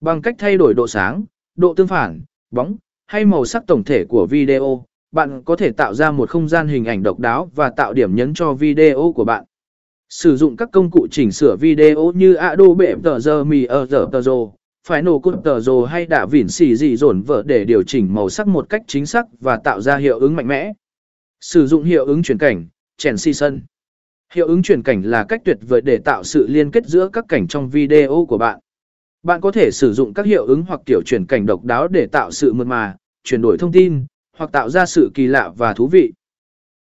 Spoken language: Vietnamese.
Bằng cách thay đổi độ sáng, độ tương phản, bóng, hay màu sắc tổng thể của video, bạn có thể tạo ra một không gian hình ảnh độc đáo và tạo điểm nhấn cho video của bạn. Sử dụng các công cụ chỉnh sửa video như Adobe Premiere Pro, Final Cut Pro hay đã vỉn xì dồn vợ để điều chỉnh màu sắc một cách chính xác và tạo ra hiệu ứng mạnh mẽ. Sử dụng hiệu ứng chuyển cảnh, transition. Hiệu ứng chuyển cảnh là cách tuyệt vời để tạo sự liên kết giữa các cảnh trong video của bạn. Bạn có thể sử dụng các hiệu ứng hoặc kiểu chuyển cảnh độc đáo để tạo sự mượt mà, chuyển đổi thông tin, hoặc tạo ra sự kỳ lạ và thú vị.